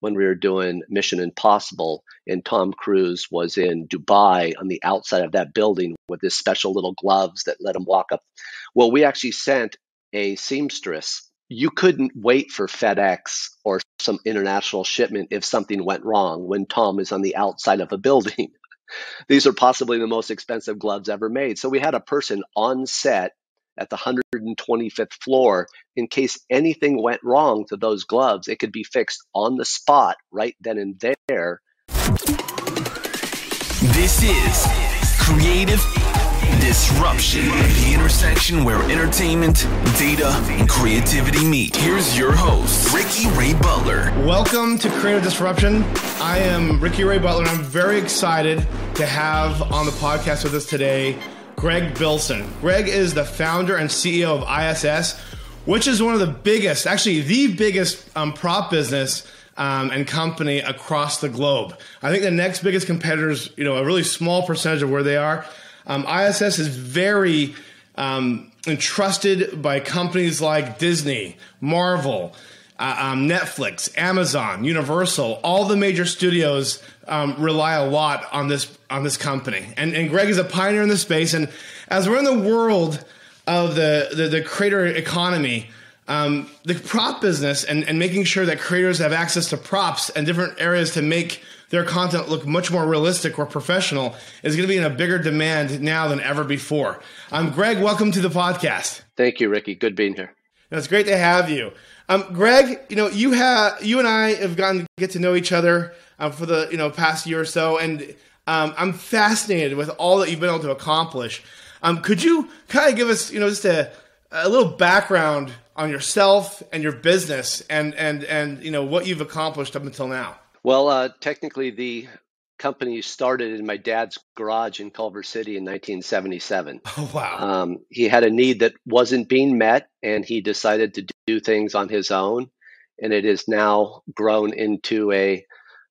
when we were doing Mission Impossible, and Tom Cruise was in Dubai on the outside of that building with his special little gloves that let him walk up. Well, we actually sent a seamstress. You couldn't wait for FedEx or some international shipment if something went wrong when Tom is on the outside of a building. These are possibly the most expensive gloves ever made. So we had a person on set at the 125th floor in case anything went wrong to those gloves. It could be fixed on the spot right then and there. This is Creative Disruption, the intersection where entertainment, data, and creativity meet. Here's your host, Ricky Ray Butler. Welcome to Creative Disruption. I am Ricky Ray Butler, and I'm very excited to have on the podcast with us today Greg Bilson. Greg is the founder and CEO of ISS, which is one of the biggest, actually the biggest um, prop business um, and company across the globe. I think the next biggest competitors, you know, a really small percentage of where they are. Um, ISS is very um, entrusted by companies like Disney, Marvel, uh, um, Netflix, Amazon, Universal, all the major studios um, rely a lot on this on this company. And, and Greg is a pioneer in the space. And as we're in the world of the the, the creator economy, um, the prop business and, and making sure that creators have access to props and different areas to make their content look much more realistic or professional is going to be in a bigger demand now than ever before. I'm um, Greg. Welcome to the podcast. Thank you, Ricky. Good being here. It's great to have you. Um, Greg, you know, you have you and I have gotten to get to know each other um, for the you know past year or so, and um, I'm fascinated with all that you've been able to accomplish. Um, could you kind of give us you know just a, a little background on yourself and your business, and and and you know what you've accomplished up until now? Well, uh, technically, the company started in my dad's garage in Culver City in 1977. Oh, wow. Um, he had a need that wasn't being met, and he decided to do things on his own. And it is now grown into a,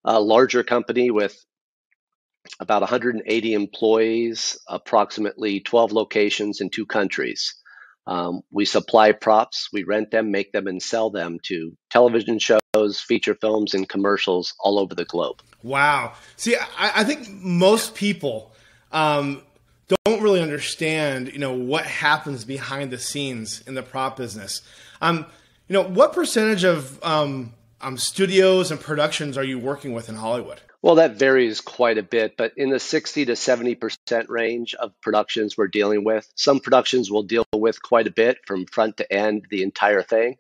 a larger company with about 180 employees, approximately 12 locations in two countries. Um, we supply props, we rent them, make them, and sell them to television shows, feature films, and commercials all over the globe. Wow. See, I, I think most people um, don't really understand, you know, what happens behind the scenes in the prop business. Um, you know, what percentage of um, um studios and productions are you working with in Hollywood? Well, that varies quite a bit, but in the 60 to 70% range of productions we're dealing with. Some productions will deal with quite a bit from front to end, the entire thing.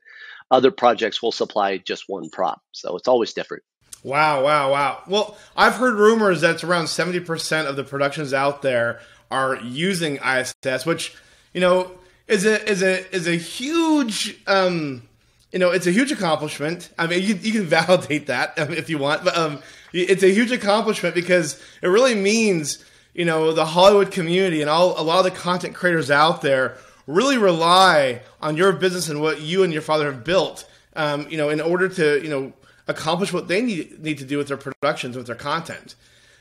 Other projects will supply just one prop. So it's always different. Wow, wow, wow. Well, I've heard rumors that around 70% of the productions out there are using ISS, which, you know, is a is a is a huge um, you know, it's a huge accomplishment. I mean, you, you can validate that um, if you want, but um, it's a huge accomplishment because it really means, you know, the Hollywood community and all a lot of the content creators out there really rely on your business and what you and your father have built, um, you know, in order to, you know, accomplish what they need need to do with their productions, with their content.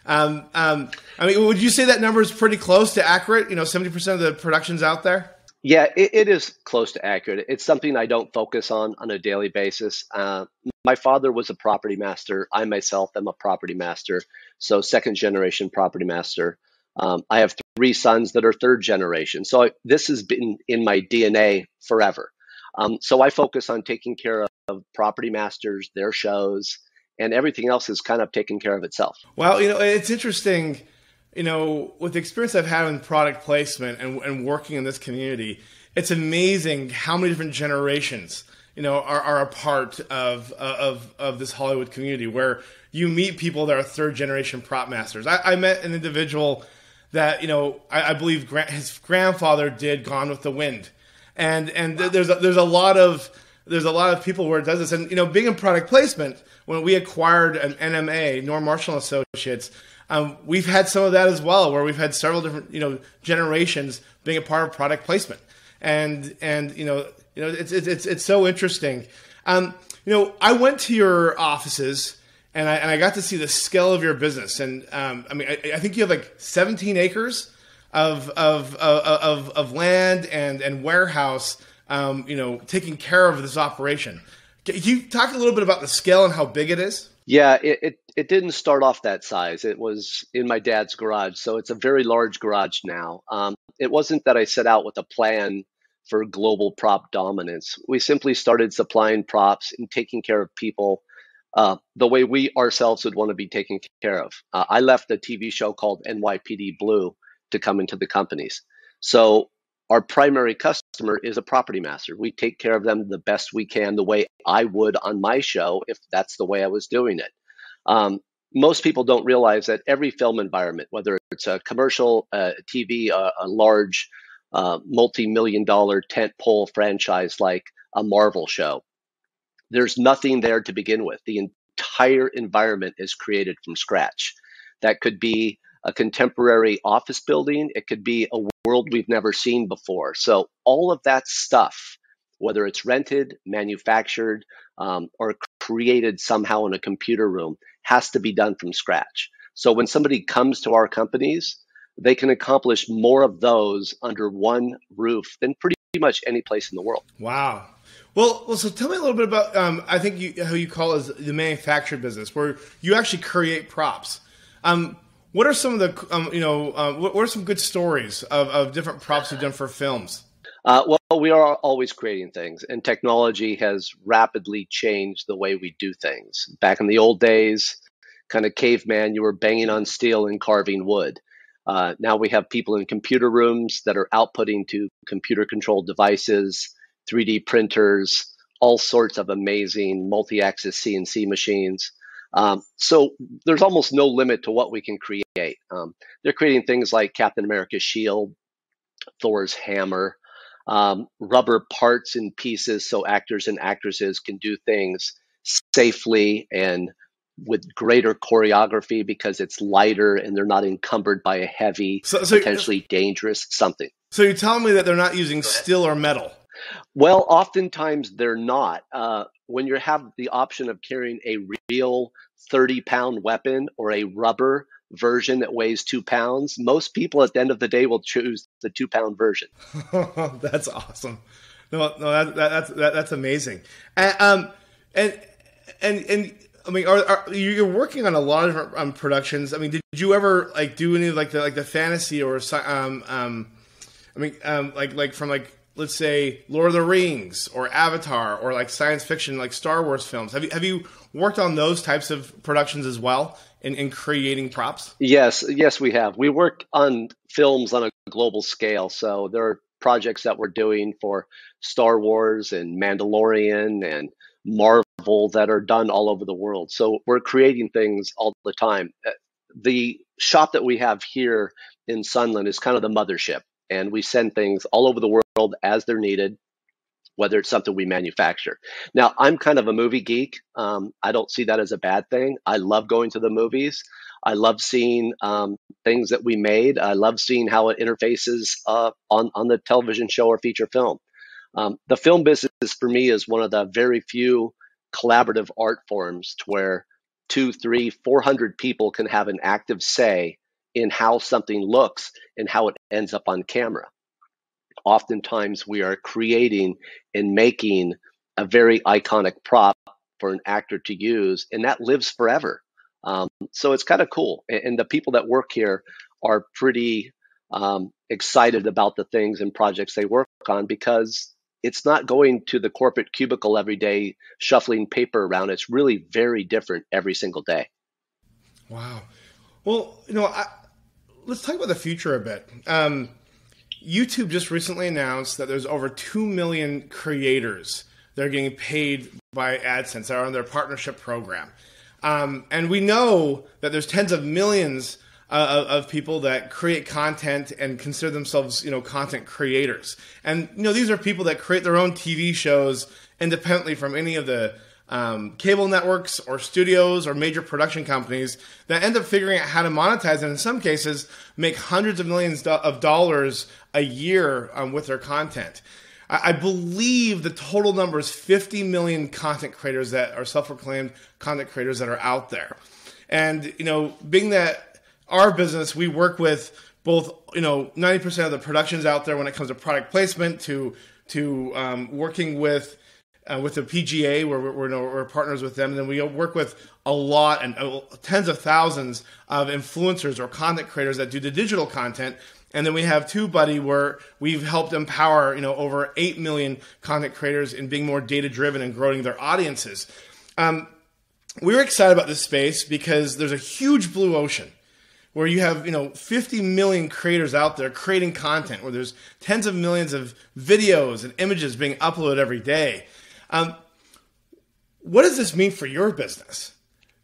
Um, um, I mean, would you say that number is pretty close to accurate? You know, seventy percent of the productions out there. Yeah, it, it is close to accurate. It's something I don't focus on on a daily basis. Uh, my father was a property master. I myself am a property master, so second generation property master. Um, I have three sons that are third generation. So I, this has been in my DNA forever. Um, so I focus on taking care of, of property masters, their shows, and everything else is kind of taken care of itself. Well, you know, it's interesting you know, with the experience I've had in product placement and, and working in this community, it's amazing how many different generations, you know, are, are a part of, of, of this Hollywood community where you meet people that are third generation prop masters. I, I met an individual that, you know, I, I believe his grandfather did Gone with the Wind. And, and wow. there's, a, there's a lot of, there's a lot of people where it does this. And, you know, being in product placement, when we acquired an NMA, Norm Marshall Associates, um, we've had some of that as well, where we've had several different you know generations being a part of product placement, and and you know you know it's it's it's so interesting. Um, you know, I went to your offices and I and I got to see the scale of your business, and um, I mean, I, I, think you have like 17 acres of of of, of land and and warehouse, um, you know, taking care of this operation. Can you talk a little bit about the scale and how big it is? Yeah, it, it, it didn't start off that size. It was in my dad's garage. So it's a very large garage now. Um, it wasn't that I set out with a plan for global prop dominance. We simply started supplying props and taking care of people uh, the way we ourselves would want to be taken care of. Uh, I left a TV show called NYPD Blue to come into the companies. So our primary customer is a property master. We take care of them the best we can, the way I would on my show if that's the way I was doing it. Um, most people don't realize that every film environment, whether it's a commercial, uh, TV, a, large uh, multi million dollar tent pole franchise like a Marvel show, there's nothing there to begin with. The entire environment is created from scratch. That could be a contemporary office building, it could be a world we've never seen before. So, all of that stuff, whether it's rented, manufactured, um, or created somehow in a computer room, has to be done from scratch. So, when somebody comes to our companies, they can accomplish more of those under one roof than pretty much any place in the world. Wow. Well, well, so tell me a little bit about. Um, I think you, how you call it the manufactured business, where you actually create props. Um, what are some of the, um, you know, uh, what, are some good stories of, of different props you've done for films? Uh, well, we are always creating things, and technology has rapidly changed the way we do things. Back in the old days, kind of caveman, you were banging on steel and carving wood. Uh, now we have people in computer rooms that are outputting to computer controlled devices 3D printers, all sorts of amazing multi axis CNC machines. Um, so there's almost no limit to what we can create. Um, they're creating things like Captain America's shield, Thor's hammer, um, rubber parts and pieces so actors and actresses can do things safely and with greater choreography because it's lighter and they're not encumbered by a heavy, so, so potentially dangerous something. So you're telling me that they're not using steel or metal? Well, oftentimes they're not. Uh, when you have the option of carrying a real 30 pound weapon or a rubber version that weighs two pounds, most people at the end of the day will choose the two pound version. that's awesome. No, no, that, that, that's that, that's amazing. And, um, and and and I mean, are, are, you're working on a lot of different um, productions. I mean, did you ever like do any like the like the fantasy or um um, I mean um like like from like let's say Lord of the Rings or Avatar or like science fiction like Star Wars films. Have you have you worked on those types of productions as well in, in creating props? Yes, yes, we have. We work on films on a global scale. So there are projects that we're doing for Star Wars and Mandalorian and Marvel that are done all over the world. So we're creating things all the time. Uh, the shop that we have here in Sunland is kind of the mothership and we send things all over the world as they're needed whether it's something we manufacture. Now, I'm kind of a movie geek. Um, I don't see that as a bad thing. I love going to the movies. I love seeing um, things that we made. I love seeing how it interfaces uh, on on the television show or feature film. Um, the film business for me is one of the very few collaborative art forms to where two, three, four hundred people can have an active say in how something looks and how it ends up on camera. Oftentimes, we are creating and making a very iconic prop for an actor to use, and that lives forever. Um, so it's kind of cool. And, and, the people that work here are pretty um, excited about the things and projects they work on because it's not going to the corporate cubicle every day shuffling paper around. It's really very different every single day. Wow. Well, you know, I, let's talk about the future a bit. Um, YouTube just recently announced that there's over 2 million creators that are getting paid by AdSense that are on their partnership program. Um, and we know that there's tens of millions uh, of people that create content and consider themselves, you know, content creators. And, you know, these are people that create their own TV shows independently from any of the um, cable networks or studios or major production companies that end up figuring out how to monetize and in some cases make hundreds of millions of dollars a year um, with their content. I, I believe the total number is 50 million content creators that are self-proclaimed content creators that are out there. And, you know, being that our business, we work with both, you know, 90% of the productions out there when it comes to product placement to, to um, working with uh, with the PGA, where we're, we're, partners with them. And then we work with a lot and uh, tens of thousands of influencers or content creators that do the digital content. And then we have TubeBuddy, where we've helped empower you know over eight million content creators in being more data driven and growing their audiences. Um, we're excited about this space because there's a huge blue ocean where you have you know 50 million creators out there creating content where there's tens of millions of videos and images being uploaded every day um, what does this mean for your business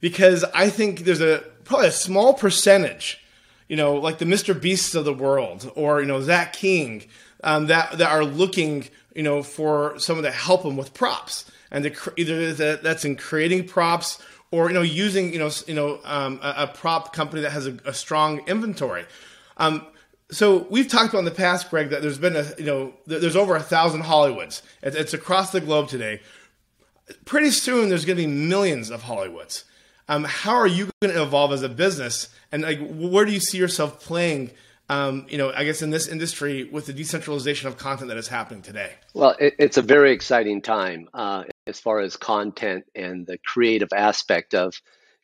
because i think there's a probably a small percentage you know like the mr beasts of the world or you know zach king um, that that are looking you know for someone to help them with props and either that's in creating props or you know using you know you know um, a, a, prop company that has a, a strong inventory. Um, so we've talked about in the past, Greg, that there's been a you know there's over a thousand Hollywoods. It's, across the globe today. Pretty soon, there's going to be millions of Hollywoods. Um, how are you going to evolve as a business, and like where do you see yourself playing? Um, you know, I guess in this industry with the decentralization of content that is happening today? Well, it, it's a very exciting time. Uh, as far as content and the creative aspect of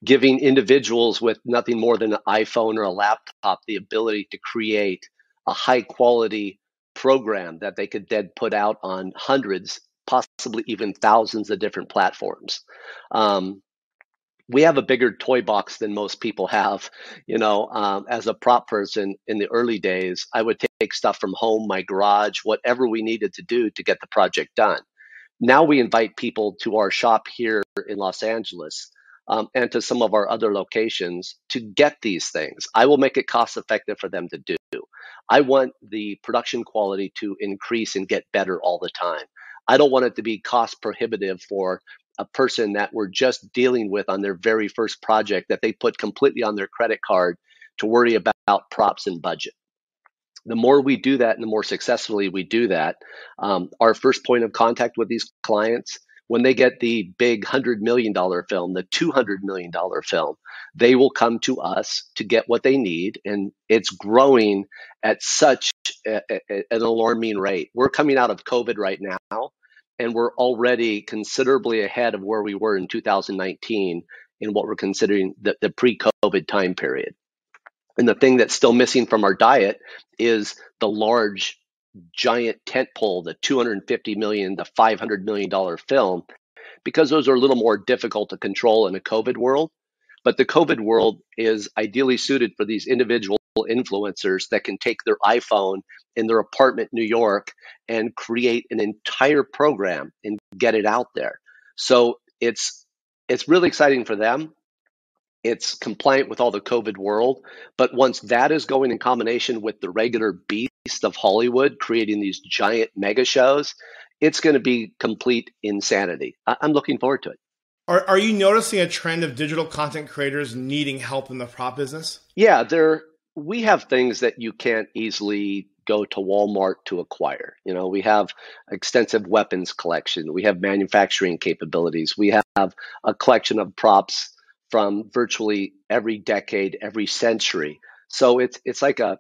giving individuals with nothing more than an iPhone or a laptop the ability to create a high quality program that they could then put out on hundreds, possibly even thousands of different platforms. Um, we have a bigger toy box than most people have. You know, um, as a prop person in the early days, I would take stuff from home, my garage, whatever we needed to do to get the project done. Now we invite people to our shop here in Los Angeles um, and to some of our other locations to get these things. I will make it cost effective for them to do. I want the production quality to increase and get better all the time. I don't want it to be cost prohibitive for a person that we're just dealing with on their very first project that they put completely on their credit card to worry about props and budget the more we do that and the more successfully we do that, um, our first point of contact with these clients, when they get the big $100 million film, the $200 million film, they will come to us to get what they need. And it's growing at such a, a, an alarming rate. We're coming out of COVID right now, and we're already considerably ahead of where we were in 2019 in what we're considering the, the pre COVID time period. And the thing that's still missing from our diet is the large, giant tent pole, the 250 million, the 500 million dollar film, because those are a little more difficult to control in a COVID world. But the COVID world is ideally suited for these individual influencers that can take their iPhone in their apartment in New York and create an entire program and get it out there. So it's it's really exciting for them it's compliant with all the COVID world. But once that is going in combination with the regular beast of Hollywood, creating these giant mega shows, it's going to be complete insanity. I- am looking forward to it. Are, are you noticing a trend of digital content creators needing help in the prop business? Yeah, there. We have things that you can't easily go to Walmart to acquire. You know, we have extensive weapons collection. We have manufacturing capabilities. We have a collection of props from virtually every decade, every century. So it's it's like a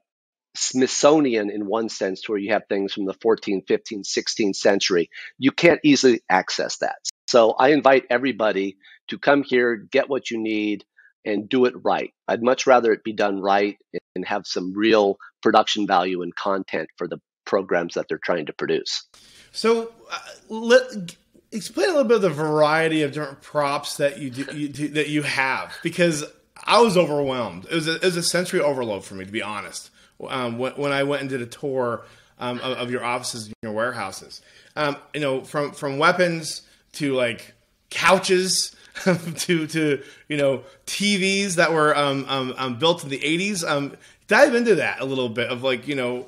Smithsonian in one sense, where you have things from the 14th, 15th, 16th century. You can't easily access that. So I invite everybody to come here, get what you need, and do it right. I'd much rather it be done right and have some real production value and content for the programs that they're trying to produce. So, uh, let, explain a little bit of the variety of different props that you, do, you do, that you have because I was overwhelmed. It was a, it was a sensory overload for me, to be honest. Um, when, when, I went and did a tour um, of, of, your offices your warehouses, um, you know, from from weapons to like couches to to you know TVs that were um, um, um, built in the '80s. dive into that a little bit of like you know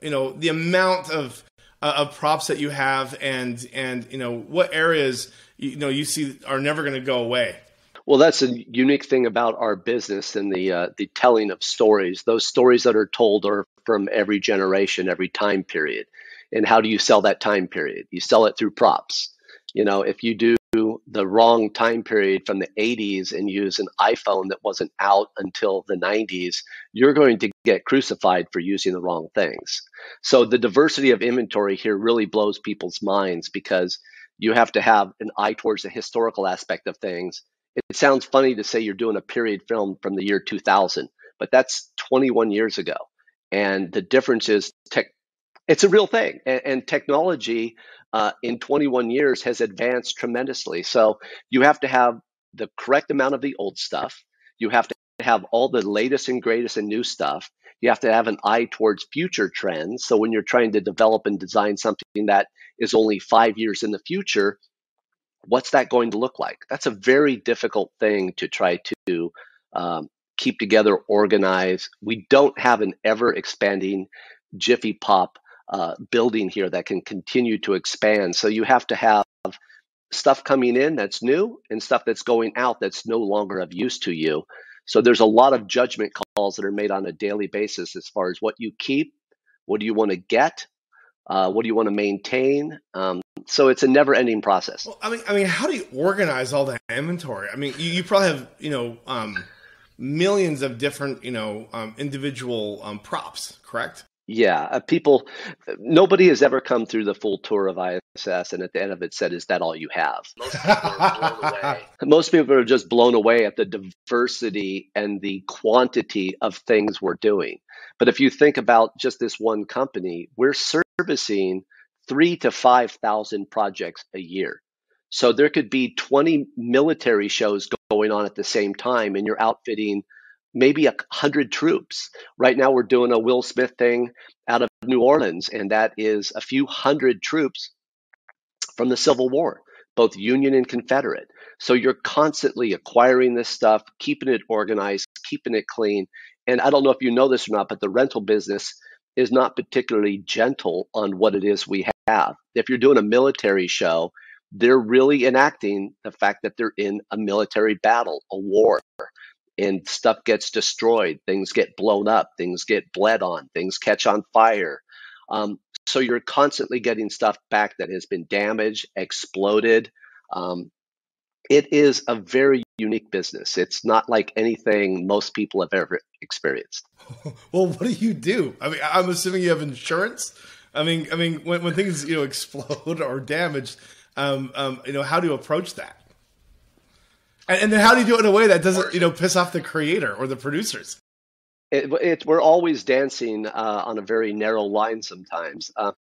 you know the amount of uh, of props that you have, and and you know what areas you know you see are never going to go away. Well, that's a unique thing about our business and the uh, the telling of stories. Those stories that are told are from every generation, every time period. And how do you sell that time period? You sell it through props. You know, if you do the wrong time period from the 80s and use an iPhone that wasn't out until the 90s, you're going to get crucified for using the wrong things. So the diversity of inventory here really blows people's minds because You have to have an eye towards the historical aspect of things. It sounds funny to say you're doing a period film from the year 2000, but that's 21 years ago. And the difference is tech, it's a real thing. And, and technology uh, in 21 years has advanced tremendously. So you have to have the correct amount of the old stuff. You have to have all the latest and greatest and new stuff. You have to have an eye towards future trends. So when you're trying to develop and design something that is only five years in the future, what's that going to look like? That's a very difficult thing to try to um, keep together, organize. We don't have an ever expanding Jiffy Pop uh, building here that can continue to expand. So you have to have stuff coming in that's new and stuff that's going out that's no longer of use to you. So there's a lot of judgment calls that are made on a daily basis as far as what you keep, what do you want to get, uh, what do you want to maintain. Um, so it's a never-ending process. Well, I mean, I mean, how do you organize all that inventory? I mean, you, you probably have you know um, millions of different you know um, individual um, props, correct? Yeah, uh, people, nobody has ever come through the full tour of ISS and at the end of it said, Is that all you have? Most people are blown away. Most people are just blown away at the diversity and the quantity of things we're doing. But if you think about just this one company, we're servicing three to 5,000 projects a year. So there could be 20 military shows going on at the same time, and you're outfitting maybe a hundred troops. Right now, we're doing a Will Smith thing out of New Orleans, and that is a few hundred troops from the Civil War, both Union and Confederate. So you're constantly acquiring this stuff, keeping it organized, keeping it clean. And I don't know if you know this or not, but the rental business is not particularly gentle on what it is we have. If you're doing a military show, they're really enacting the fact that they're in a military battle, a war and stuff gets destroyed, things get blown up, things get bled on, things catch on fire. Um, so you're constantly getting stuff back that has been damaged, exploded. Um, it is a very unique business. It's not like anything most people have ever experienced. well, what do you do? I mean, I'm assuming you have insurance. I mean, I mean, when, when things you know explode or damage, um, um, you know, how do you approach that? And, and, then how do you do it in a way that doesn't, you know, piss off the creator or the producers? It, it, we're always dancing uh, on a very narrow line sometimes. Uh,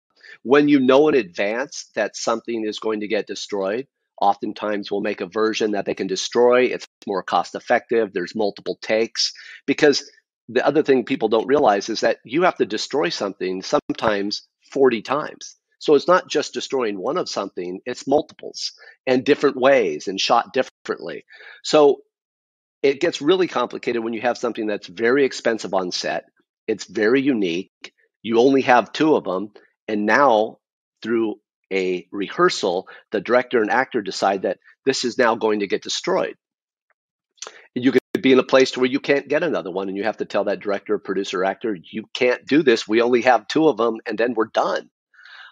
when you know in advance that something is going to get destroyed, oftentimes we'll make a version that they can destroy. It's more cost effective. There's multiple takes because the other thing people don't realize is that you have to destroy something sometimes 40 times. So it's not just destroying one of something, it's multiples and different ways and shot differently. So it gets really complicated when you have something that's very expensive on set. It's very unique. You only have two of them. And now, through a rehearsal, the director and actor decide that this is now going to get destroyed. You could be in a place to where you can't get another one, and you have to tell that director, producer, actor, you can't do this. We only have two of them, and then we're done.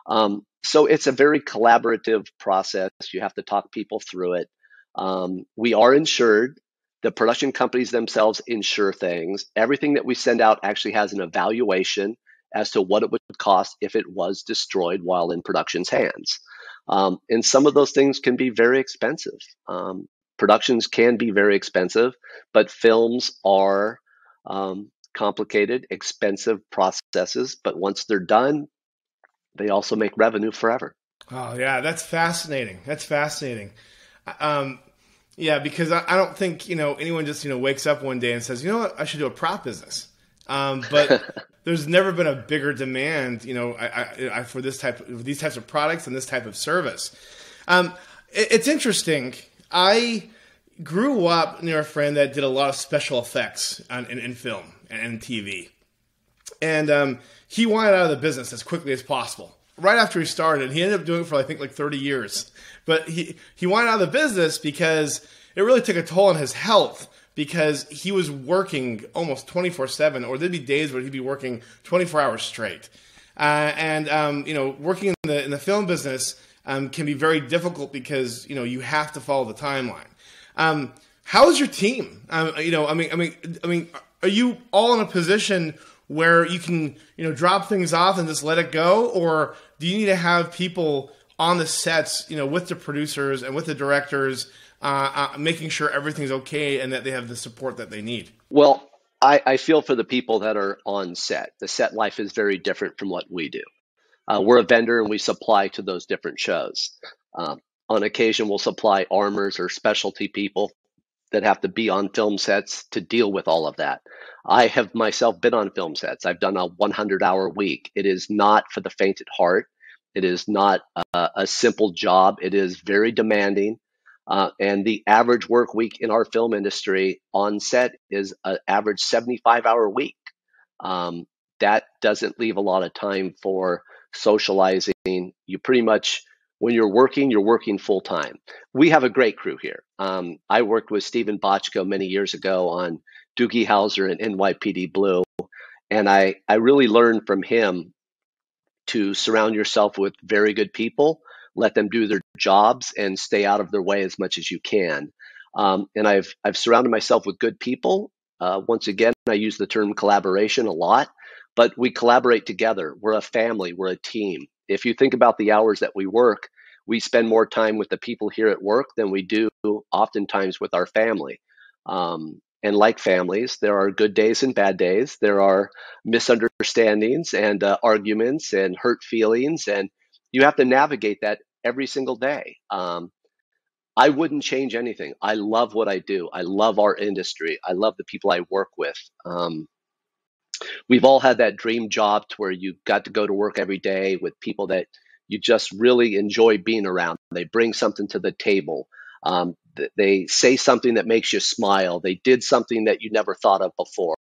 Um, so it's a very collaborative process. You have to talk people through it. Um, we are insured. The production companies themselves insure things. Everything that we send out actually has an evaluation as to what it would cost if it was destroyed while in production's hands. Um, and some of those things can be very expensive. Um, productions can be very expensive, but films are um, complicated, expensive processes. But once they're done, they also make revenue forever. Oh yeah, that's fascinating. That's fascinating. Um, yeah, because I, I, don't think you know anyone just you know wakes up one day and says, you know what, I should do a prop business. Um, but there's never been a bigger demand, you know, I, I, for this type of these types of products and this type of service. Um, it, it's interesting. I grew up near a friend that did a lot of special effects on, in, in film and TV, and um, he wanted out of the business as quickly as possible. Right after he started, he ended up doing it for I think like 30 years. But he he wanted out of the business because it really took a toll on his health because he was working almost 24 7 or there'd be days where he'd be working 24 hours straight uh, and um, you know working in the in the film business um, can be very difficult because you know you have to follow the timeline um, how is your team um, you know i mean i mean i mean are you all in a position where you can you know drop things off and just let it go or do you need to have people on the sets, you know, with the producers and with the directors, uh, uh, making sure everything's okay and that they have the support that they need? Well, I, I, feel for the people that are on set. The set life is very different from what we do. Uh, we're a vendor and we supply to those different shows. Um, on occasion, we'll supply armors or specialty people that have to be on film sets to deal with all of that. I have myself been on film sets. I've done a 100 hour week. It is not for the faint at heart. It is not a, a simple job. It is very demanding. Uh, and the average work week in our film industry on set is an average 75 hour week. Um, that doesn't leave a lot of time for socializing. You pretty much, when you're working, you're working full time. We have a great crew here. Um, I worked with Steven Bochco many years ago on Doogie Howser and NYPD Blue. And I, I really learned from him to surround yourself with very good people let them do their jobs and stay out of their way as much as you can. Um, and I've I've surrounded myself with good people. Uh, once again, I use the term collaboration a lot, but we collaborate together. We're a family. We're a team. If you think about the hours that we work, we spend more time with the people here at work than we do oftentimes with our family. Um, and like families, there are good days and bad days. There are misunderstandings and uh, arguments and hurt feelings, and you have to navigate that every single day. Um, I wouldn't change anything. I love what I do. I love our industry. I love the people I work with. Um, we've all had that dream job to where you got to go to work every day with people that you just really enjoy being around. They bring something to the table. Um, they say something that makes you smile. They did something that you never thought of before.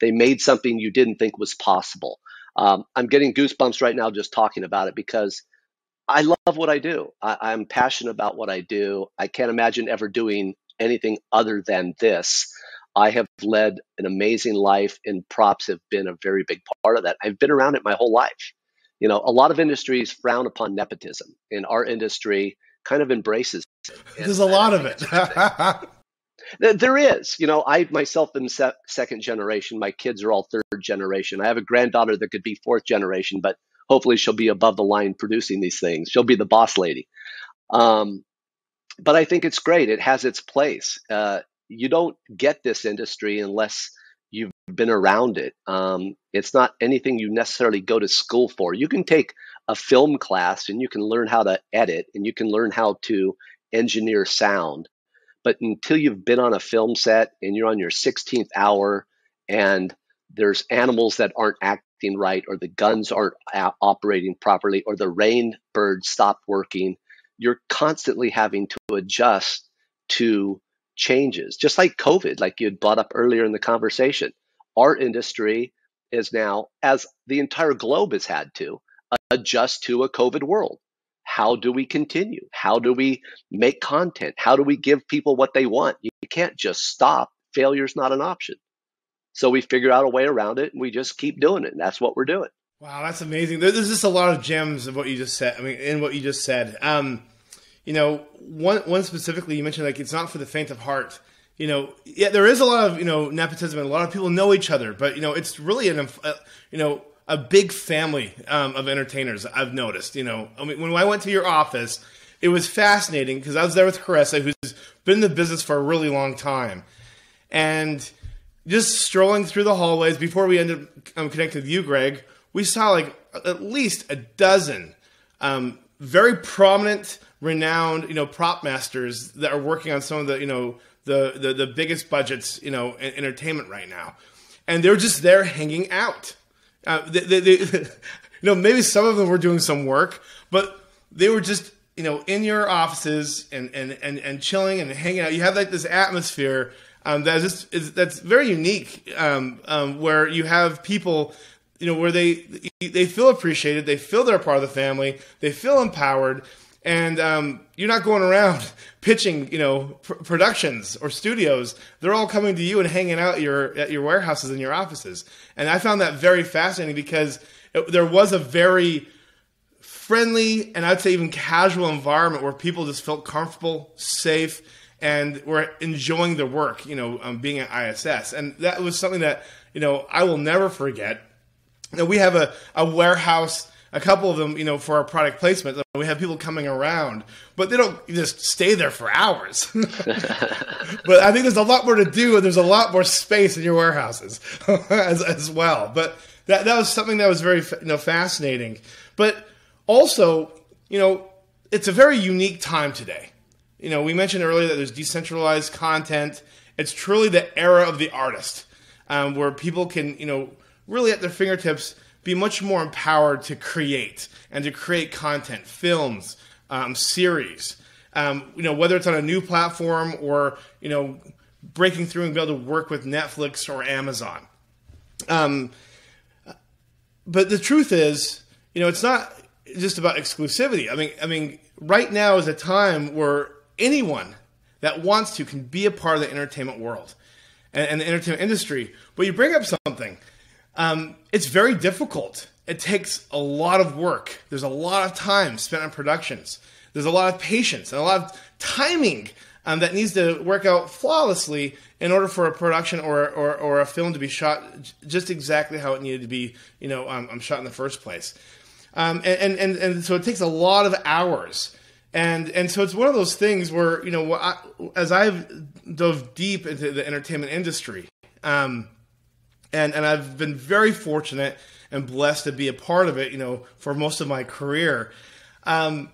They made something you didn't think was possible. Um, I'm getting goosebumps right now just talking about it because I love what I do. I, am passionate about what I do. I can't imagine ever doing anything other than this. I have led an amazing life, and props have been a very big part of that. I've been around it my whole life. You know, a lot of industries frown upon nepotism, and our industry kind of embraces it. There's a lot of it. there is. You know, I myself am se- second generation. My kids are all third generation. I have a granddaughter that could be fourth generation, but hopefully she'll be above the line producing these things. She'll be the boss lady. Um, but I think it's great. It has its place. Uh, you don't get this industry unless you've been around it. Um, it's not anything you necessarily go to school for. You can take a film class and you can learn how to edit and you can learn how to engineer sound. But until you've been on a film set and you're on your 16th hour and there's animals that aren't acting right, or the guns aren't operating properly, or the rain bird stopped working, you're constantly having to adjust to changes, just like COVID, like you had brought up earlier in the conversation. Our industry is now, as the entire globe has had to, adjust to a COVID world. How do we continue? How do we make content? How do we give people what they want? You can't just stop. Failure's not an option. So we figure out a way around it and we just keep doing it. And that's what we're doing. Wow, that's amazing. There's just a lot of gems of what you just said. I mean, in what you just said. Um, you know, one one specifically you mentioned like it's not for the faint of heart. You know, yeah, there is a lot of you know nepotism and a lot of people know each other, but you know, it's really an uh, you know a big family um, of entertainers. I've noticed. You know, I mean, when I went to your office, it was fascinating because I was there with Caressa, who's been in the business for a really long time, and just strolling through the hallways before we ended up um, connecting with you, Greg, we saw like at least a dozen um, very prominent, renowned, you know, prop masters that are working on some of the, you know, the the, the biggest budgets, you know, in entertainment right now, and they're just there hanging out. Uh, they, they, they, you know, maybe some of them were doing some work, but they were just you know in your offices and and and, and chilling and hanging out. You have like this atmosphere um, that is, is, that's very unique. Um, um, where you have people, you know, where they they feel appreciated, they feel they're part of the family, they feel empowered, and um, you're not going around pitching, you know, pr- productions or studios. They're all coming to you and hanging out your at your warehouses and your offices. And I found that very fascinating because it, there was a very friendly and I'd say even casual environment where people just felt comfortable, safe and we're enjoying their work, you know, um, being at ISS. And that was something that, you know, I will never forget. Know, we have a, a warehouse a couple of them, you know, for our product placement, we have people coming around, but they don't just stay there for hours. but I think there's a lot more to do, and there's a lot more space in your warehouses as, as well. But that that was something that was very you know fascinating. But also, you know, it's a very unique time today. You know, we mentioned earlier that there's decentralized content. It's truly the era of the artist, um, where people can, you know, really at their fingertips be much more empowered to create and to create content, films, um, series. Um, you know, whether it's on a new platform or you know, breaking through and be able to work with Netflix or Amazon. Um, but the truth is, you know, it's not just about exclusivity. I mean, I mean, right now is a time where anyone that wants to can be a part of the entertainment world and, and the entertainment industry. But you bring up something. Um, it's very difficult. It takes a lot of work. There's a lot of time spent on productions. There's a lot of patience and a lot of timing um, that needs to work out flawlessly in order for a production or, or, or a film to be shot just exactly how it needed to be, you know, um, um, shot in the first place. Um, and, and, and so it takes a lot of hours. And, and so it's one of those things where, you know, I, as I've dove deep into the entertainment industry, um, and, and I've been very fortunate and blessed to be a part of it, you know, for most of my career. Um,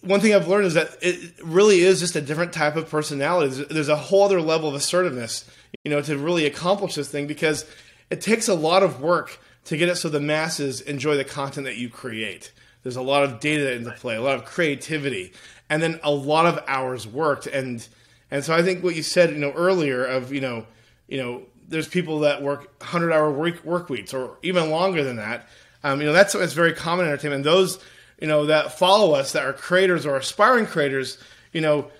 one thing I've learned is that it really is just a different type of personality. There's, a whole other level of assertiveness, you know, to really accomplish this thing because it takes a lot of work to get it so the masses enjoy the content that you create. There's a lot of data into play, a lot of creativity, and then a lot of hours worked. And and so I think what you said, you know, earlier of you know, you know, there's people that work 100 hour work, work weeks or even longer than that. Um, you know, that's that's very common in entertainment. Those you know, that follow us that are creators or aspiring creators, you know,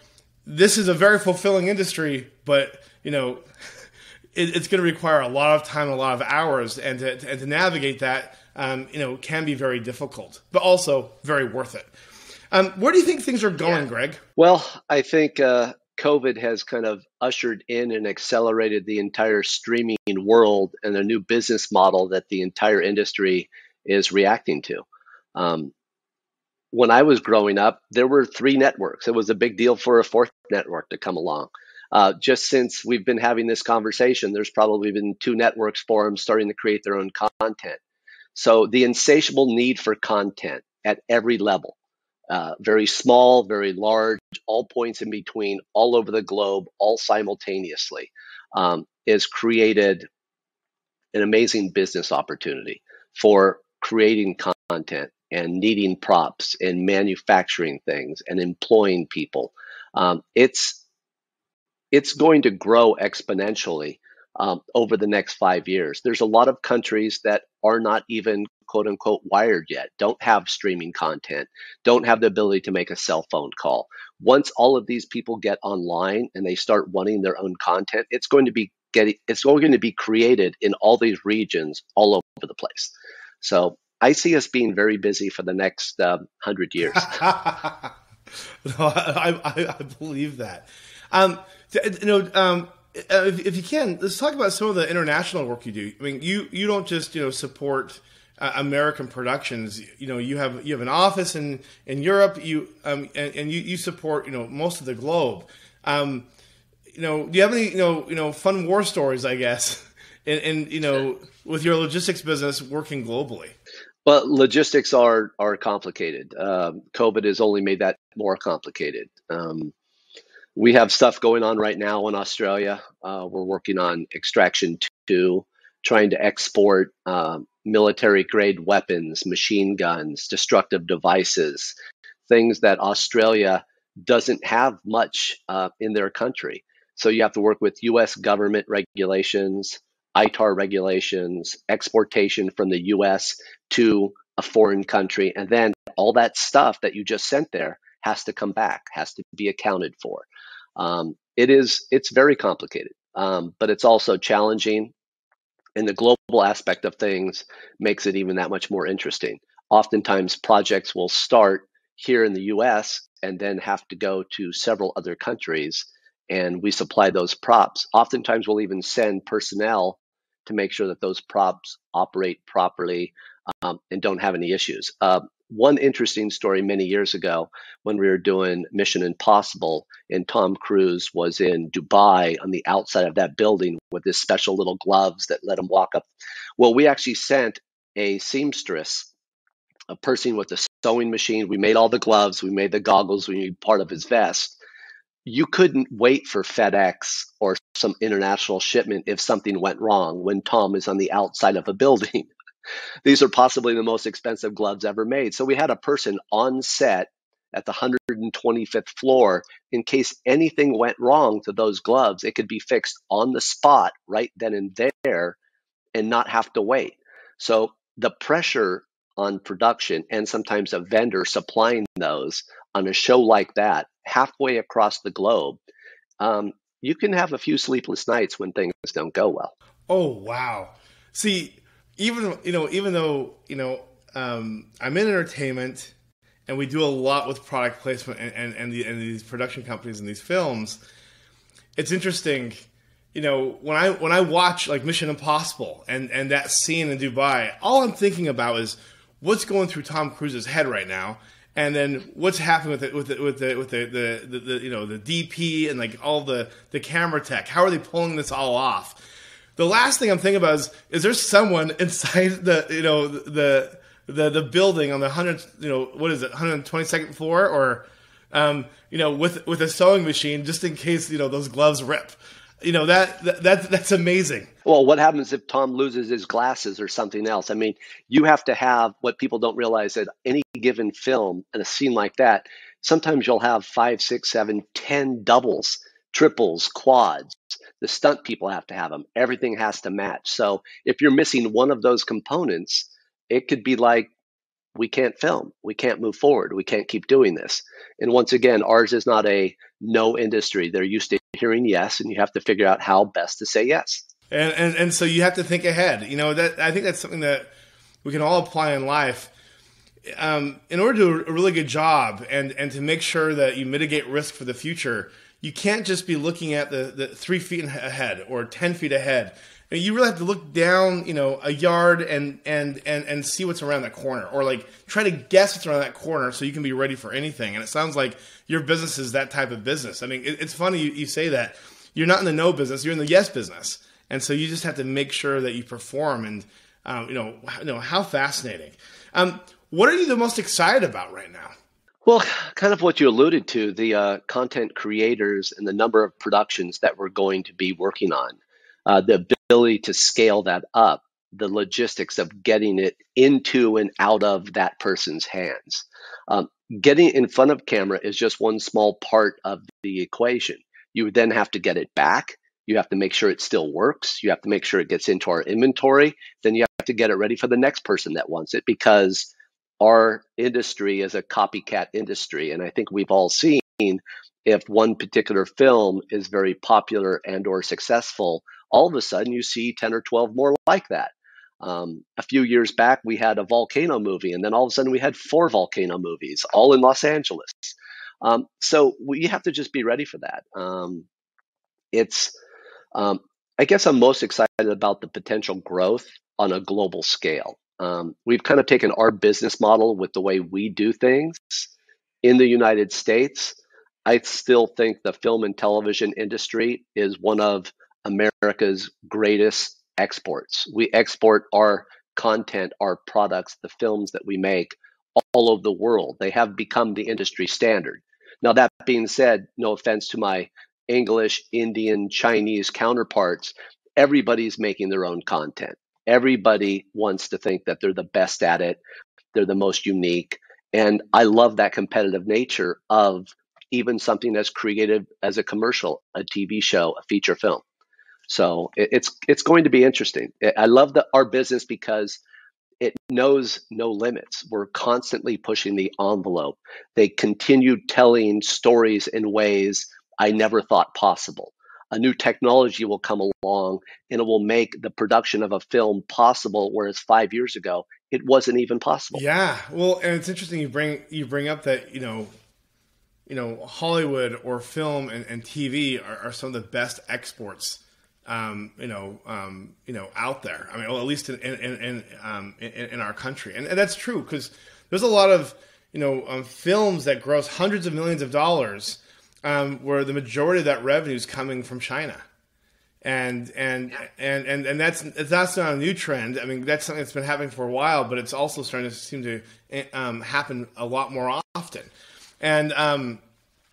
this is a very fulfilling industry, but you know, it, it's going to require a lot of time, a lot of hours, and to, and to navigate that, um, you know, can be very difficult, but also very worth it. Um, where do you think things are going, yeah. Greg? Well, I think uh, COVID has kind of ushered in and accelerated the entire streaming world and a new business model that the entire industry is reacting to. Um, when I was growing up, there were three networks. It was a big deal for a fourth network to come along. Uh, just since we've been having this conversation, there's probably been two networks for them starting to create their own content. So the insatiable need for content at every level, uh, very small, very large, all points in between, all over the globe, all simultaneously, um, is created an amazing business opportunity for creating content and needing props and manufacturing things and employing people. Um, it's it's going to grow exponentially um, over the next five years. There's a lot of countries that are not even quote unquote wired yet, don't have streaming content, don't have the ability to make a cell phone call. Once all of these people get online and they start wanting their own content, it's going to be getting it's all going to be created in all these regions all over the place. So I see us being very busy for the next um, hundred years. no, I, I, I, believe that. Um, you know, um, if, if, you can, let's talk about some of the international work you do. I mean, you you don't just you know support uh, American productions. You know, you have you have an office in in Europe. You um, and, and you, you support you know most of the globe. Um, you know, do you have any you know you know fun war stories? I guess, and, and you know, with your logistics business working globally. Well, logistics are are complicated. Um, COVID has only made that more complicated. Um, we have stuff going on right now in Australia. Uh, we're working on extraction two, trying to export uh, military grade weapons, machine guns, destructive devices, things that Australia doesn't have much uh, in their country. So you have to work with U.S. government regulations, ITAR regulations, exportation from the US to a foreign country, and then all that stuff that you just sent there has to come back, has to be accounted for. Um, it is it's very complicated, um, but it's also challenging, and the global aspect of things makes it even that much more interesting. Oftentimes, projects will start here in the U.S. and then have to go to several other countries, and we supply those props. Oftentimes, we'll even send personnel to make sure that those props operate properly. um, and don't have any issues. Uh, one interesting story many years ago when we were doing Mission Impossible, and Tom Cruise was in Dubai on the outside of that building with his special little gloves that let him walk up. Well, we actually sent a seamstress, a person with a sewing machine. We made all the gloves, we made the goggles, we made part of his vest. You couldn't wait for FedEx or some international shipment if something went wrong when Tom is on the outside of a building. These are possibly the most expensive gloves ever made. So we had a person on set at the 125th floor in case anything went wrong to those gloves. It could be fixed on the spot right then and there and not have to wait. So the pressure on production and sometimes a vendor supplying those on a show like that halfway across the globe, um, you can have a few sleepless nights when things don't go well. Oh wow! See, even you know, even though you know, um, I'm in entertainment, and we do a lot with product placement and and, and, the, and these production companies and these films. It's interesting, you know, when I when I watch like Mission Impossible and and that scene in Dubai, all I'm thinking about is what's going through Tom Cruise's head right now, and then what's happening with it with the, with the with the, the, the, the you know the DP and like all the the camera tech. How are they pulling this all off? The last thing I'm thinking about is is there someone inside the you know the the the building on the hundred you know what is it 122nd floor or um, you know with with a sewing machine just in case you know those gloves rip. You know that, that that that's amazing. Well, what happens if Tom loses his glasses or something else? I mean, you have to have what people don't realize that any given film and a scene like that, sometimes you'll have five, six, seven, ten doubles, triples, quads the stunt people have to have them. Everything has to match. So if you're missing one of those components, it could be like, we can't film. We can't move forward. We can't keep doing this. And once again, ours is not a no industry. They're used to hearing yes, and you have to figure out how best to say yes. And and, and so you have to think ahead. You know that I think that's something that we can all apply in life. Um, in order to do a really good job and and to make sure that you mitigate risk for the future, you can't just be looking at the, the three feet ahead or 10 feet ahead. You really have to look down, you know, a yard and, and, and, and see what's around that corner or like try to guess what's around that corner so you can be ready for anything. And it sounds like your business is that type of business. I mean, it, it's funny you, you say that. You're not in the no business, you're in the yes business. And so you just have to make sure that you perform and, um, you know, you know, how fascinating. Um, what are you the most excited about right now? Well, kind of what you alluded to the uh, content creators and the number of productions that we're going to be working on, uh, the ability to scale that up, the logistics of getting it into and out of that person's hands. Um, getting in front of camera is just one small part of the equation. You then have to get it back. You have to make sure it still works. You have to make sure it gets into our inventory. Then you have to get it ready for the next person that wants it because our industry is a copycat industry. And I think we've all seen if one particular film is very popular and or successful, all of a sudden you see 10 or 12 more like that. Um, a few years back, we had a volcano movie, and then all of a sudden we had four volcano movies, all in Los Angeles. Um, so we have to just be ready for that. Um, it's, um, I guess I'm most excited about the potential growth on a global scale. Um, we've kind of taken our business model with the way we do things in the United States. I still think the film and television industry is one of America's greatest exports. We export our content, our products, the films that we make all over the world. They have become the industry standard. Now, that being said, no offense to my English, Indian, Chinese counterparts, everybody's making their own content. Everybody wants to think that they're the best at it, they're the most unique. And I love that competitive nature of even something as creative as a commercial, a TV show, a feature film. So it's it's going to be interesting. I love the, our business because it knows no limits. We're constantly pushing the envelope. They continue telling stories in ways I never thought possible a new technology will come along and it will make the production of a film possible whereas 5 years ago it wasn't even possible. Yeah. Well, and it's interesting you bring you bring up that, you know, you know, Hollywood or film and, and TV are, are some of the best exports um, you know, um, you know, out there. I mean, well, at least in in in, um, in, in our country, and, and that's true because there's a lot of you know um, films that gross hundreds of millions of dollars, um, where the majority of that revenue is coming from China. And and, and and and that's that's not a new trend. I mean, that's something that's been happening for a while, but it's also starting to seem to um, happen a lot more often. And um,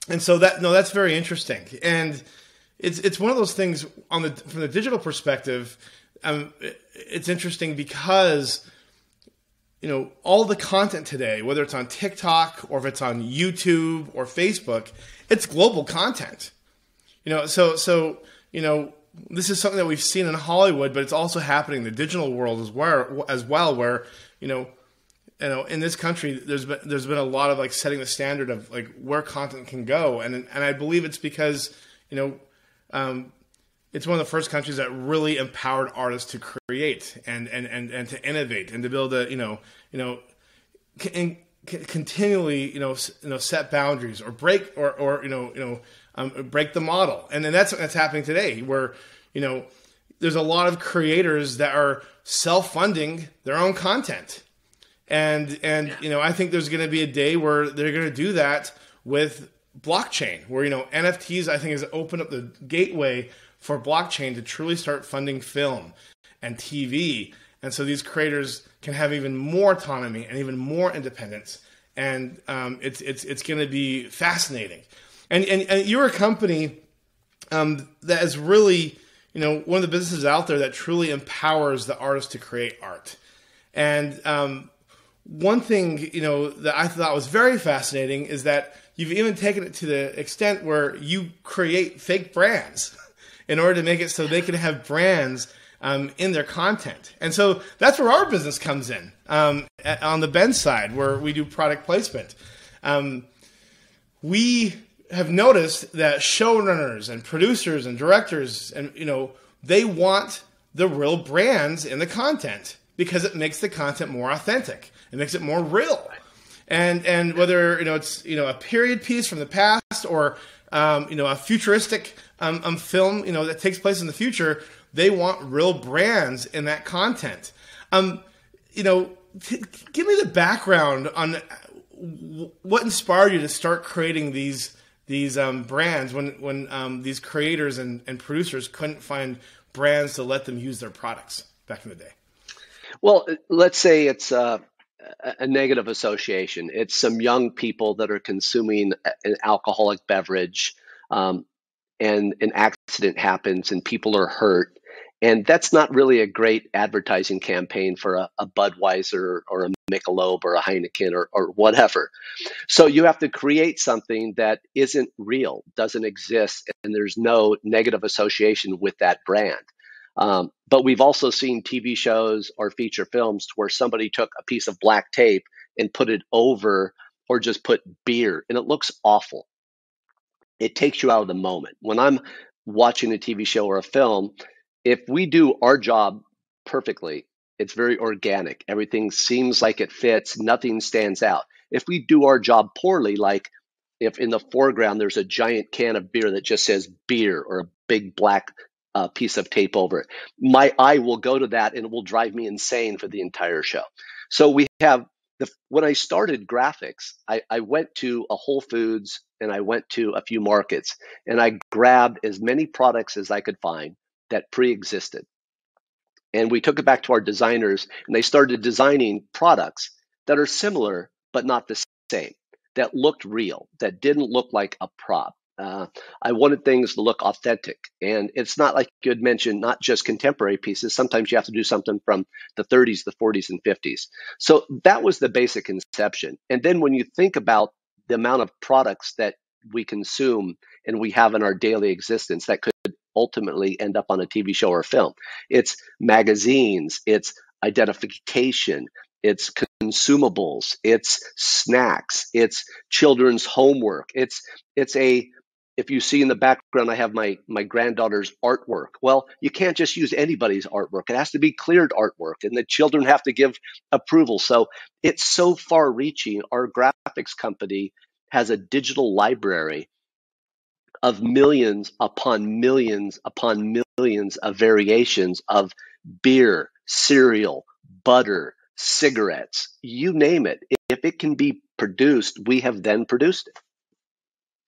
and so that no, that's very interesting. And it's it's one of those things on the from the digital perspective. Um, it's interesting because you know all the content today, whether it's on TikTok or if it's on YouTube or Facebook, it's global content. You know, so so you know this is something that we've seen in Hollywood, but it's also happening in the digital world as well. As well, where you know you know in this country there's been there's been a lot of like setting the standard of like where content can go and and I believe it's because you know um, it's one of the first countries that really empowered artists to create and, and, and, and to innovate and to build a you know you know c- continually you know you know set boundaries or break or or you know you know um, break the model. And then that's that's happening today where you know there's a lot of creators that are self-funding their own content. And and you know I think there's going to be a day where they're going to do that with blockchain, where you know NFTs I think has opened up the gateway for blockchain to truly start funding film and TV, and so these creators can have even more autonomy and even more independence, and um, it's it's it's going to be fascinating. And, and and you're a company um, that is really you know one of the businesses out there that truly empowers the artist to create art. And um, one thing you know that I thought was very fascinating is that you've even taken it to the extent where you create fake brands in order to make it so they can have brands um, in their content. And so that's where our business comes in um, on the Ben side, where we do product placement. Um, we have noticed that showrunners and producers and directors and you know they want the real brands in the content because it makes the content more authentic. It makes it more real and and whether you know it's you know a period piece from the past or um, you know a futuristic um, um, film you know that takes place in the future, they want real brands in that content. Um, you know, t- give me the background on what inspired you to start creating these these um, brands when when um, these creators and, and producers couldn't find brands to let them use their products back in the day. Well, let's say it's uh, a negative association. It's some young people that are consuming an alcoholic beverage, um, and an accident happens, and people are hurt. And that's not really a great advertising campaign for a, a Budweiser or a Michelob or a Heineken or, or whatever. So you have to create something that isn't real, doesn't exist, and there's no negative association with that brand. Um, but we've also seen TV shows or feature films where somebody took a piece of black tape and put it over or just put beer and it looks awful. It takes you out of the moment. When I'm watching a TV show or a film, if we do our job perfectly, it's very organic. Everything seems like it fits, nothing stands out. If we do our job poorly, like if in the foreground there's a giant can of beer that just says beer or a big black uh, piece of tape over it. My eye will go to that and it will drive me insane for the entire show. So we have the, when I started graphics, I, I went to a Whole Foods and I went to a few markets and I grabbed as many products as I could find that pre existed. And we took it back to our designers and they started designing products that are similar but not the same, that looked real, that didn't look like a prop. Uh, I wanted things to look authentic. And it's not like you had mentioned, not just contemporary pieces. Sometimes you have to do something from the 30s, the 40s, and 50s. So that was the basic conception. And then when you think about the amount of products that we consume and we have in our daily existence that could ultimately end up on a TV show or film, it's magazines, it's identification, it's consumables, it's snacks, it's children's homework, it's it's a if you see in the background, I have my my granddaughter's artwork. Well, you can't just use anybody's artwork. It has to be cleared artwork, and the children have to give approval. So it's so far-reaching. Our graphics company has a digital library of millions upon millions upon millions of variations of beer, cereal, butter, cigarettes, you name it. If it can be produced, we have then produced it.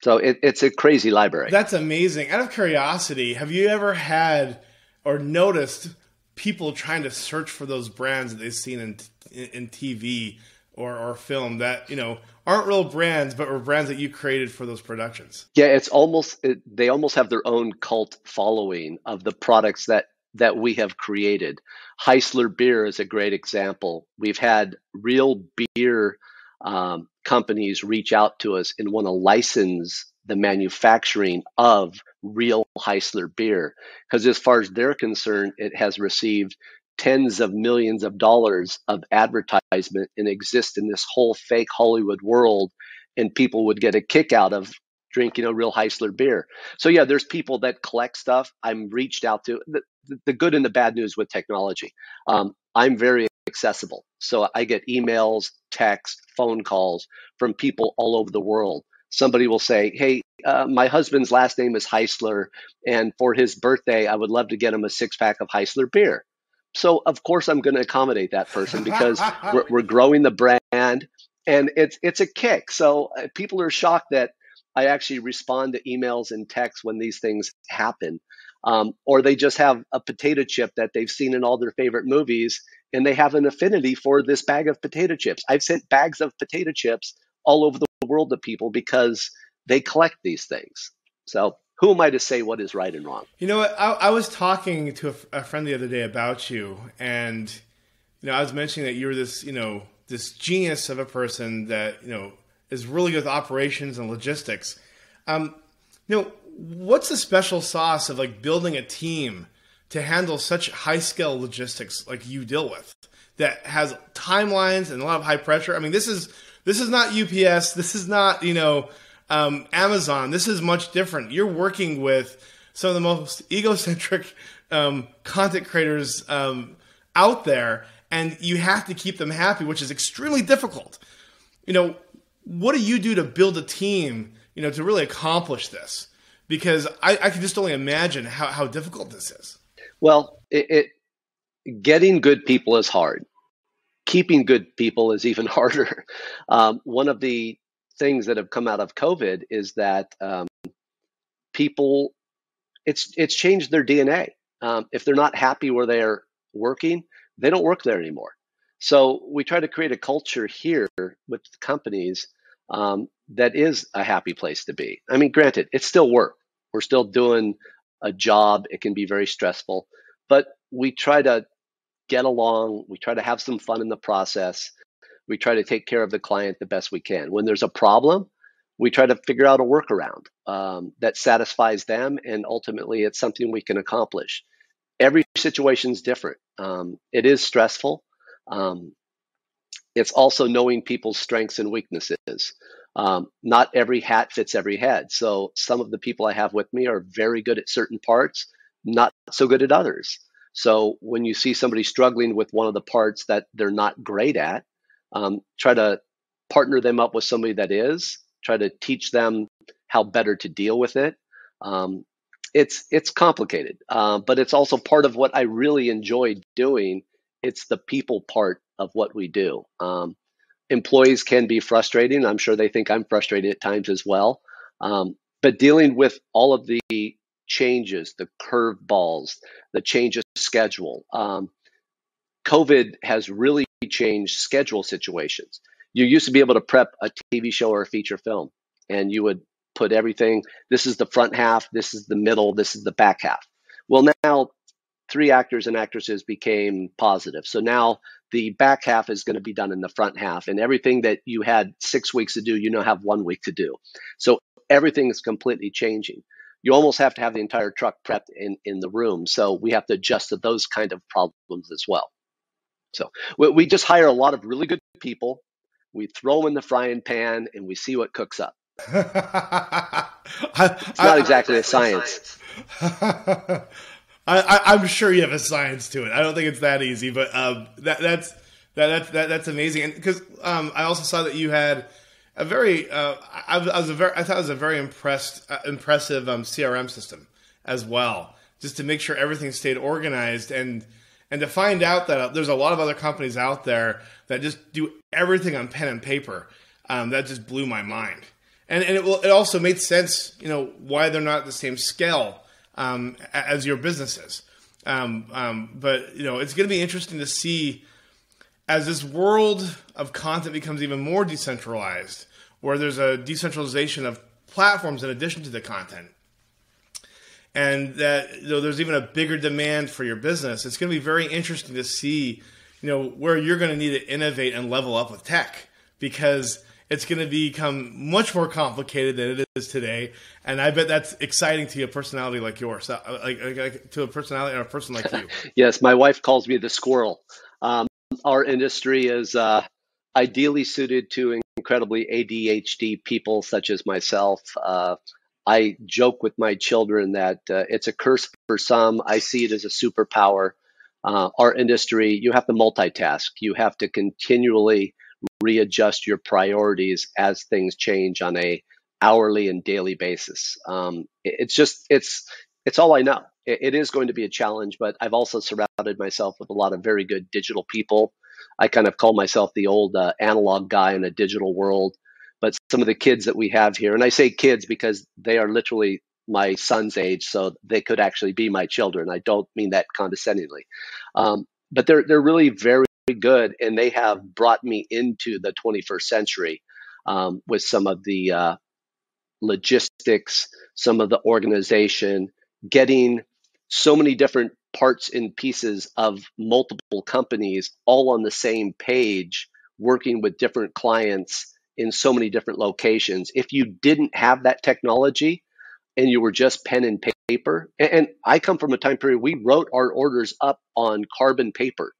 So it, it's a crazy library. That's amazing. Out of curiosity, have you ever had or noticed people trying to search for those brands that they've seen in in, in TV or, or film that you know aren't real brands, but were brands that you created for those productions? Yeah, it's almost it, they almost have their own cult following of the products that that we have created. Heisler beer is a great example. We've had real beer um, companies reach out to us and want to license the manufacturing of real Heisler beer. Because as far as they're concerned, it has received tens of millions of dollars of advertisement and exist in this whole fake Hollywood world. And people would get a kick out of drinking a real Heisler beer. So yeah, there's people that collect stuff. I'm reached out to the, the good and the bad news with technology. Um, I'm very accessible. So I get emails, text, phone calls from people all over the world. Somebody will say, Hey, uh, my husband's last name is Heisler, and for his birthday, I would love to get him a six pack of Heisler beer. So, of course, I'm going to accommodate that person because we're, we're, growing the brand and it's, it's a kick. So, uh, people are shocked that I actually respond to emails and texts when these things happen. Um, or they just have a potato chip that they've seen in all their favorite movies and they have an affinity for this bag of potato chips. I've sent bags of potato chips all over the world to people because they collect these things. So who am I to say what is right and wrong? You know what? I, I was talking to a, a, friend the other day about you, and you know, I was mentioning that you're this, you know, this genius of a person that you know is really good with operations and logistics. Um, you know, what's the special sauce of like building a team to handle such high scale logistics like you deal with that has timelines and a lot of high pressure. I mean, this is this is not UPS. This is not you know um, Amazon. This is much different. You're working with some of the most egocentric um, content creators um, out there, and you have to keep them happy, which is extremely difficult. You know, what do you do to build a team? You know, to really accomplish this? Because I, I can just only imagine how, how difficult this is. Well, it, it, getting good people is hard. Keeping good people is even harder. Um, one of the things that have come out of COVID is that um, people, it's it's changed their DNA. Um, if they're not happy where they're working, they don't work there anymore. So we try to create a culture here with companies um, that is a happy place to be. I mean, granted, it's still work. We're still doing a job. It can be very stressful, but we try to get along. We try to have some fun in the process. We try to take care of the client the best we can. When there's a problem, we try to figure out a workaround um, that satisfies them, and ultimately, it's something we can accomplish. Every situation is different. Um, it is stressful. Um, it's also knowing people's strengths and weaknesses. Um, not every hat fits every head. So some of the people I have with me are very good at certain parts, not so good at others. So when you see somebody struggling with one of the parts that they're not great at, um, try to partner them up with somebody that is. Try to teach them how better to deal with it. Um, it's it's complicated, uh, but it's also part of what I really enjoy doing. It's the people part of what we do. Um, employees can be frustrating. I'm sure they think I'm frustrated at times as well. Um, but dealing with all of the changes, the curveballs, the change of schedule, um, COVID has really changed schedule situations. You used to be able to prep a TV show or a feature film, and you would put everything. This is the front half. This is the middle. This is the back half. Well, now three actors and actresses became positive. So now the back half is going to be done in the front half, and everything that you had six weeks to do, you now have one week to do. So everything is completely changing. You almost have to have the entire truck prepped in, in the room. So we have to adjust to those kind of problems as well. So we, we just hire a lot of really good people. We throw them in the frying pan and we see what cooks up. It's not exactly a science. I, am sure you have a science to it. I don't think it's that easy, but um, that, that's that, that, that, that's amazing. And because um, I also saw that you had a very, uh, I, I, was a very, I thought it was a very impressed, uh, impressive um, CRM system as well. just to make sure everything stayed organized and and to find out that there's a lot of other companies out there that just do everything on pen and paper. Um, that just blew my mind. And, and it, will, it also made sense, you know, why they're not the same scale um, as your businesses. Um, um, but you know, it's going to be interesting to see as this world of content becomes even more decentralized, where there's a decentralization of platforms in addition to the content, and that you know, there's even a bigger demand for your business. It's going to be very interesting to see, you know, where you're going to need to innovate and level up with tech because it's going to become much more complicated than it is today. And I bet that's exciting to a personality like yours, uh, like, like, to a personality and a person like you. yes, my wife calls me the squirrel. Um, our industry is uh, ideally suited to incredibly ADHD people such as myself. Uh, I joke with my children that uh, it's a curse for some. I see it as a superpower. Uh, our industry, you have to multitask. You have to continually readjust your priorities as things change on a hourly and daily basis. Um, it, it's just it's it's all I know. It, it is going to be a challenge, but I've also surrounded myself with a lot of very good digital people. I kind of call myself the old uh, analog guy in a digital world. But some of the kids that we have here, and I say kids because they are literally my son's age, so they could actually be my children. I don't mean that condescendingly, um, but they're they're really very good, and they have brought me into the 21st century um, with some of the uh, logistics, some of the organization, getting so many different parts and pieces of multiple companies all on the same page, working with different clients in so many different locations. If you didn't have that technology and you were just pen and paper, and I come from a time period we wrote our orders up on carbon paper.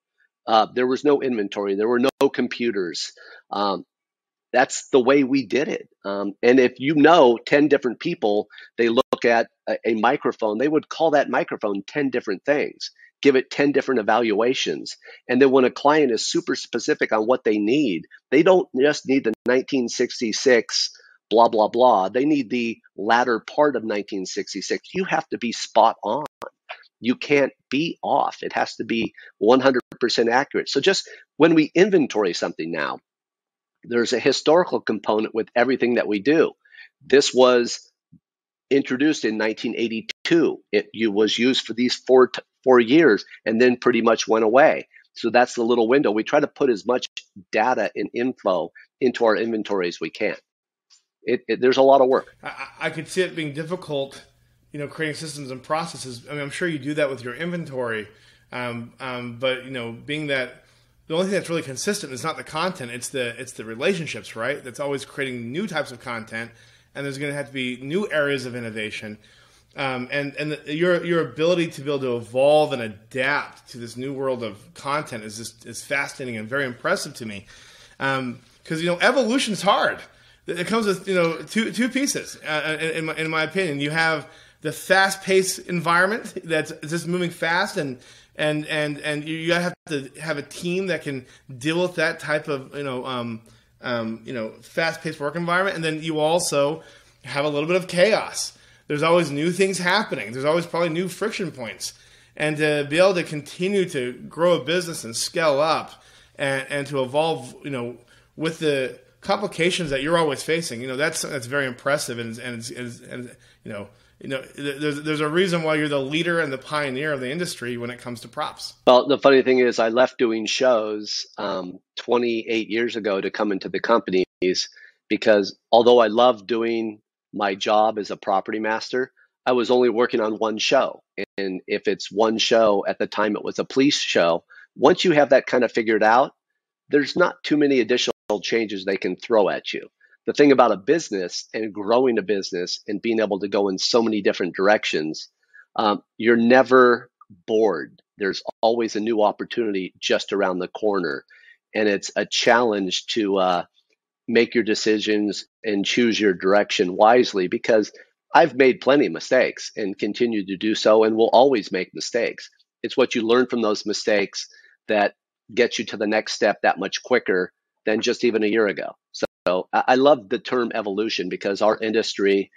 Uh, there was no inventory. There were no computers. Um, that's the way we did it. Um, and if you know 10 different people, they look at a, a, microphone, they would call that microphone 10 different things, give it 10 different evaluations. And then when a client is super specific on what they need, they don't just need the 1966 blah, blah, blah. They need the latter part of 1966. You have to be spot on you can't be off. It has to be 100% accurate. So just when we inventory something now, there's a historical component with everything that we do. This was introduced in 1982. It was used for these four four years and then pretty much went away. So that's the little window. We try to put as much data and info into our inventory as we can. It, it, there's a lot of work. I, I could see it being difficult you know, creating systems and processes. I mean, I'm sure you do that with your inventory, um, um, but you know, being that the only thing that's really consistent is not the content; it's the it's the relationships, right? That's always creating new types of content, and there's going to have to be new areas of innovation. Um, and and the, your your ability to be able to evolve and adapt to this new world of content is just is fascinating and very impressive to me. Because um, you know, evolution is hard. It comes with you know two two pieces. Uh, in, in, my, in my opinion, you have the fast paced environment that's just moving fast and and and and you have to have a team that can deal with that type of you know um, um, you know fast paced work environment, and then you also have a little bit of chaos. There's always new things happening. There's always probably new friction points, and to be able to continue to grow a business and scale up and, and to evolve, you know, with the complications that you're always facing, you know, that's that's very impressive, and and, and, and you know you know, there's there's a reason why you're the leader and the pioneer of the industry when it comes to props. Well, the funny thing is, I left doing shows um, 28 years ago to come into the companies because although I love doing my job as a property master, I was only working on one show. And if it's one show at the time, it was a police show. Once you have that kind of figured out, there's not too many additional changes they can throw at you the thing about a business and growing a business and being able to go in so many different directions, um, you're never bored. There's always a new opportunity just around the corner. And it's a challenge to uh, make your decisions and choose your direction wisely because I've made plenty of mistakes and continue to do so and will always make mistakes. It's what you learn from those mistakes that gets you to the next step that much quicker than just even a year ago. So I love the term evolution because our industry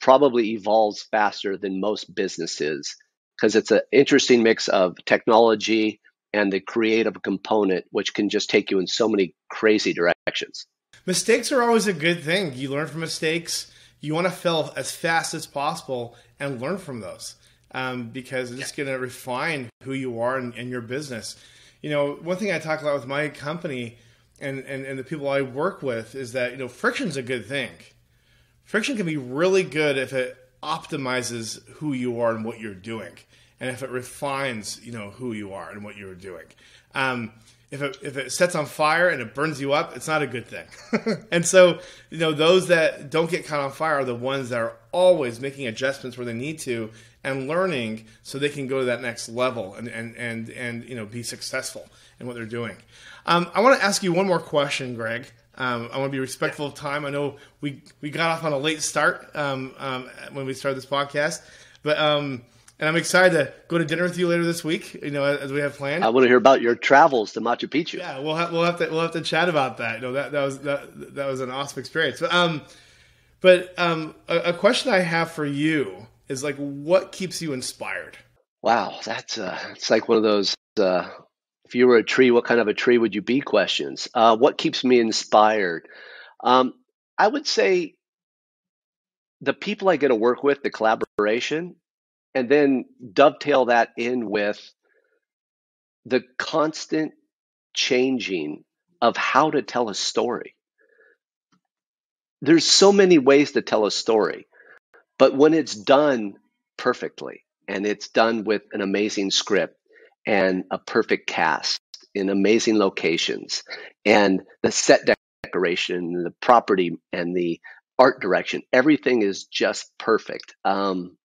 probably evolves faster than most businesses because it's an interesting mix of technology and the creative component, which can just take you in so many crazy directions. Mistakes are always a good thing. You learn from mistakes. You want to fail as fast as possible and learn from those um, because it's going to refine who you are and, and, your business. You know, one thing I talk about with my company and, and, and the people I work with is that, you know, friction's a good thing. Friction can be really good if it optimizes who you are and what you're doing and if it refines, you know, who you are and what you're doing. Um, if it, if it sets on fire and it burns you up, it's not a good thing. and so, you know, those that don't get caught on fire are the ones that are always making adjustments where they need to and learning so they can go to that next level and, and, and, and you know, be successful in what they're doing. Um, I want to ask you one more question, Greg. Um, I want to be respectful of time. I know we, we got off on a late start um, um when we started this podcast, but um, and I'm excited to go to dinner with you later this week. You know, as we have planned. I want to hear about your travels to Machu Picchu. Yeah, we'll have, we'll have to we'll have to chat about that. You know, that that was that, that was an awesome experience. But um, but um, a, a question I have for you is like, what keeps you inspired? Wow, that's uh, it's like one of those. Uh, if you were a tree, what kind of a tree would you be? Questions. Uh, what keeps me inspired? Um, I would say the people I get to work with, the collaboration, and then dovetail that in with the constant changing of how to tell a story. There's so many ways to tell a story, but when it's done perfectly and it's done with an amazing script and a perfect cast in amazing locations and the set decoration, the property and the art direction, everything is just perfect. Um,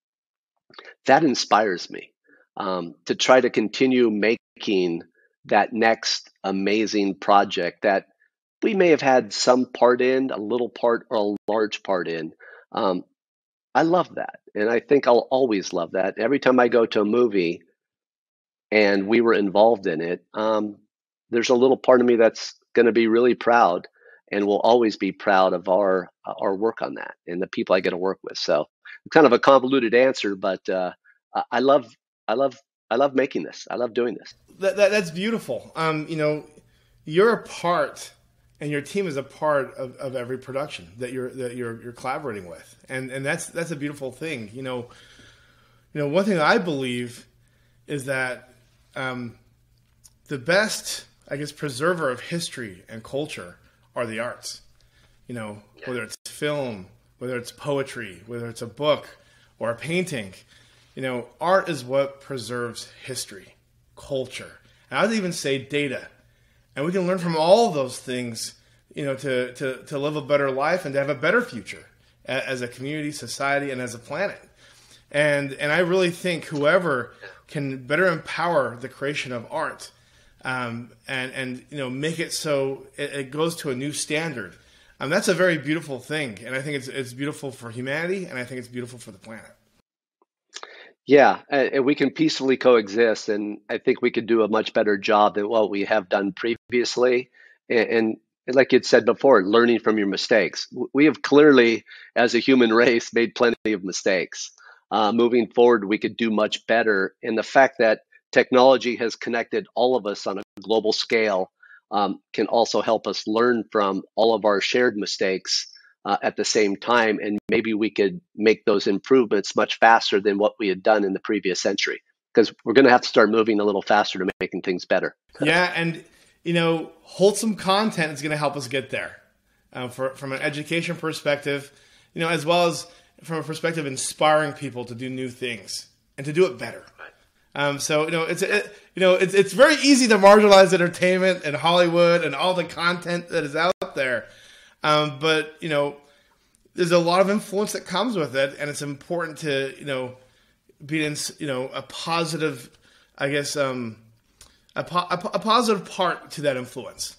that inspires me um, to try to continue making that next amazing project that we may have had some part in, a little part or a large part in. Um, I love that. And I think I'll always love that. Every time I go to a movie and we were involved in it, um, there's a little part of me that's going to be really proud and we'll always be proud of our our work on that and the people I get to work with. So kind of a convoluted answer, but uh, I love, I love, I love making this. I love doing this. That, that, that's beautiful. Um, you know, you're a part, and your team is a part of, of every production that you're that you're you're collaborating with, and and that's that's a beautiful thing. You know, you know, one thing I believe is that um, the best, I guess, preserver of history and culture are the arts. You know, yeah. whether it's film, whether it's poetry, whether it's a book or a painting. You know, art is what preserves history, culture, and I'd even say data. And we can learn from all those things, you know, to, to, to live a better life and to have a better future as a community, society, and as a planet. And, and I really think whoever can better empower the creation of art um, and, and, you know, make it so it, it goes to a new standard um, that's a very beautiful thing, and I think it's it's beautiful for humanity, and I think it's beautiful for the planet. Yeah, and we can peacefully coexist, and I think we could do a much better job than what we have done previously. And, and like you'd said before, learning from your mistakes. We have clearly, as a human race, made plenty of mistakes. Uh, moving forward, we could do much better. And the fact that technology has connected all of us on a global scale um, can also help us learn from all of our shared mistakes uh, at the same time. And maybe we could make those improvements much faster than what we had done in the previous century because we're going to have to start moving a little faster to making things better. yeah. And, you know, wholesome content is going to help us get there uh, for, from an education perspective, you know, as well as from a perspective of inspiring people to do new things and to do it better. Um, so you know, it's it, you know, it's it's very easy to marginalize entertainment and Hollywood and all the content that is out there. Um, but you know, there's a lot of influence that comes with it, and it's important to you know be in you know a positive, I guess, um, a, po- a, a positive part to that influence.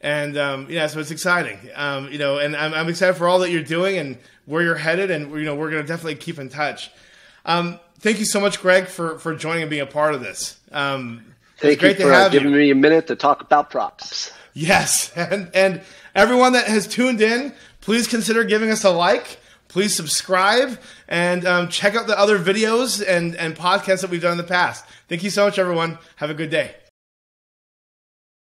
And um, yeah, so it's exciting, um, you know, and I'm, I'm excited for all that you're doing and where you're headed, and you know, we're to definitely keep in touch. Um, thank you so much, Greg, for for joining and being a part of this. Um, thank you for uh, giving you. me a minute to talk about props. Yes, and and everyone that has tuned in, please consider giving us a like. Please subscribe and um, check out the other videos and, and podcasts that we've done in the past. Thank you so much, everyone. Have a good day.